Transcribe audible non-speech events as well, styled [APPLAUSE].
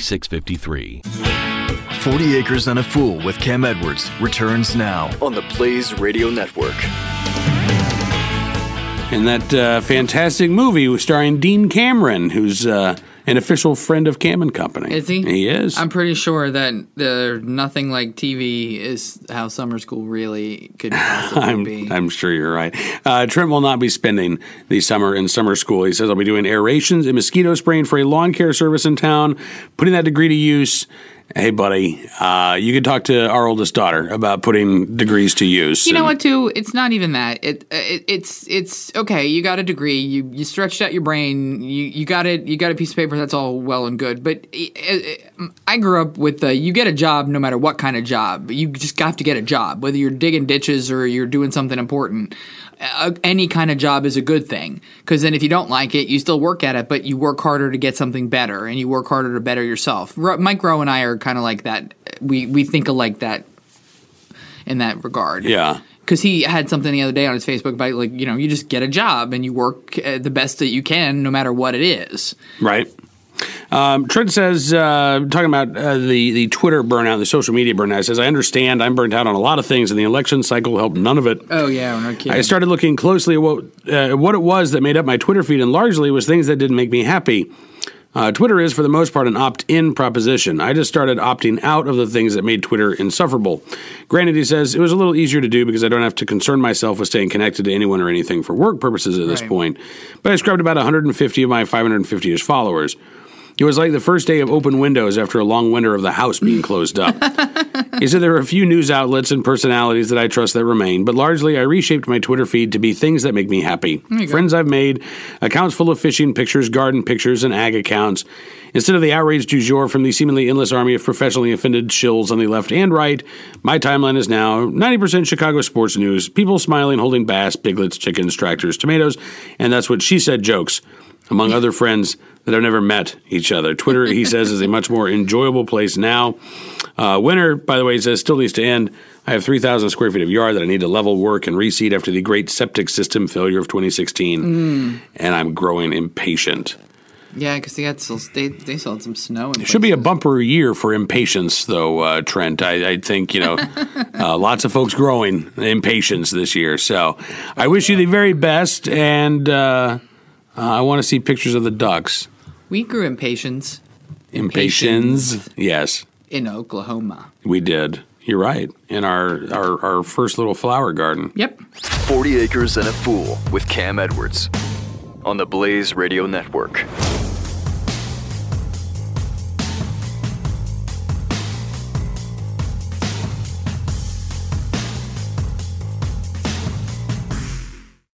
4653. 40 Acres and a Fool with Cam Edwards returns now on the Blaze Radio Network. And that uh, fantastic movie was starring Dean Cameron, who's uh, an official friend of Cam and Company. Is he? He is. I'm pretty sure that the nothing like TV is how summer school really could [LAUGHS] possibly I'm, be. I'm sure you're right. Uh, Trent will not be spending the summer in summer school. He says I'll be doing aerations and mosquito spraying for a lawn care service in town, putting that degree to use. Hey, buddy, uh, you could talk to our oldest daughter about putting degrees to use. You know what? Too, it's not even that. It, it it's it's okay. You got a degree. You you stretched out your brain. You you got it. You got a piece of paper. That's all well and good. But I, I grew up with uh, you get a job no matter what kind of job. You just have to get a job, whether you're digging ditches or you're doing something important. Uh, any kind of job is a good thing because then if you don't like it, you still work at it, but you work harder to get something better and you work harder to better yourself. Mike Rowe and I are kind of like that. We we think alike that in that regard yeah. because he had something the other day on his Facebook about like you know you just get a job and you work uh, the best that you can no matter what it is. Right. Um, Trent says, uh, talking about uh, the the Twitter burnout, the social media burnout. Says, I understand I'm burnt out on a lot of things, and the election cycle helped none of it. Oh yeah, no kidding. I started looking closely at what uh, what it was that made up my Twitter feed, and largely was things that didn't make me happy. Uh, Twitter is, for the most part, an opt-in proposition. I just started opting out of the things that made Twitter insufferable. Granted, he says it was a little easier to do because I don't have to concern myself with staying connected to anyone or anything for work purposes at this Right. point. But I scrubbed about 150 of my 550ish followers. It was like the first day of open windows after a long winter of the house being closed up. [LAUGHS] He said there are a few news outlets and personalities that I trust that remain, but largely I reshaped my Twitter feed to be things that make me happy. Friends I've made, accounts full of fishing pictures, garden pictures, and ag accounts. Instead of the outrage du jour from the seemingly endless army of professionally offended shills on the left and right, my timeline is now 90% Chicago sports news, people smiling, holding bass, piglets, chickens, tractors, tomatoes, and that's what she said jokes, among other friends that have never met each other. Twitter, he says, is a much more enjoyable place now. Uh, winter, by the way, says, still needs to end. I have 3,000 square feet of yard that I need to level, work, and reseed after the great septic system failure of 2016. And I'm growing impatient. yeah, because they got still, they they had some snow. It should be a bumper year for impatience, though, uh, Trent. I, I think, you know, [LAUGHS] uh, lots of folks growing impatience this year. So I wish you the very best, and uh, uh, I want to see pictures of the ducks. We grew impatiens Impatiens. Yes, in Oklahoma. we did. You're right. In our, our, our first little flower garden. Yep. 40 Acres and a Fool with Cam Edwards on the Blaze Radio Network.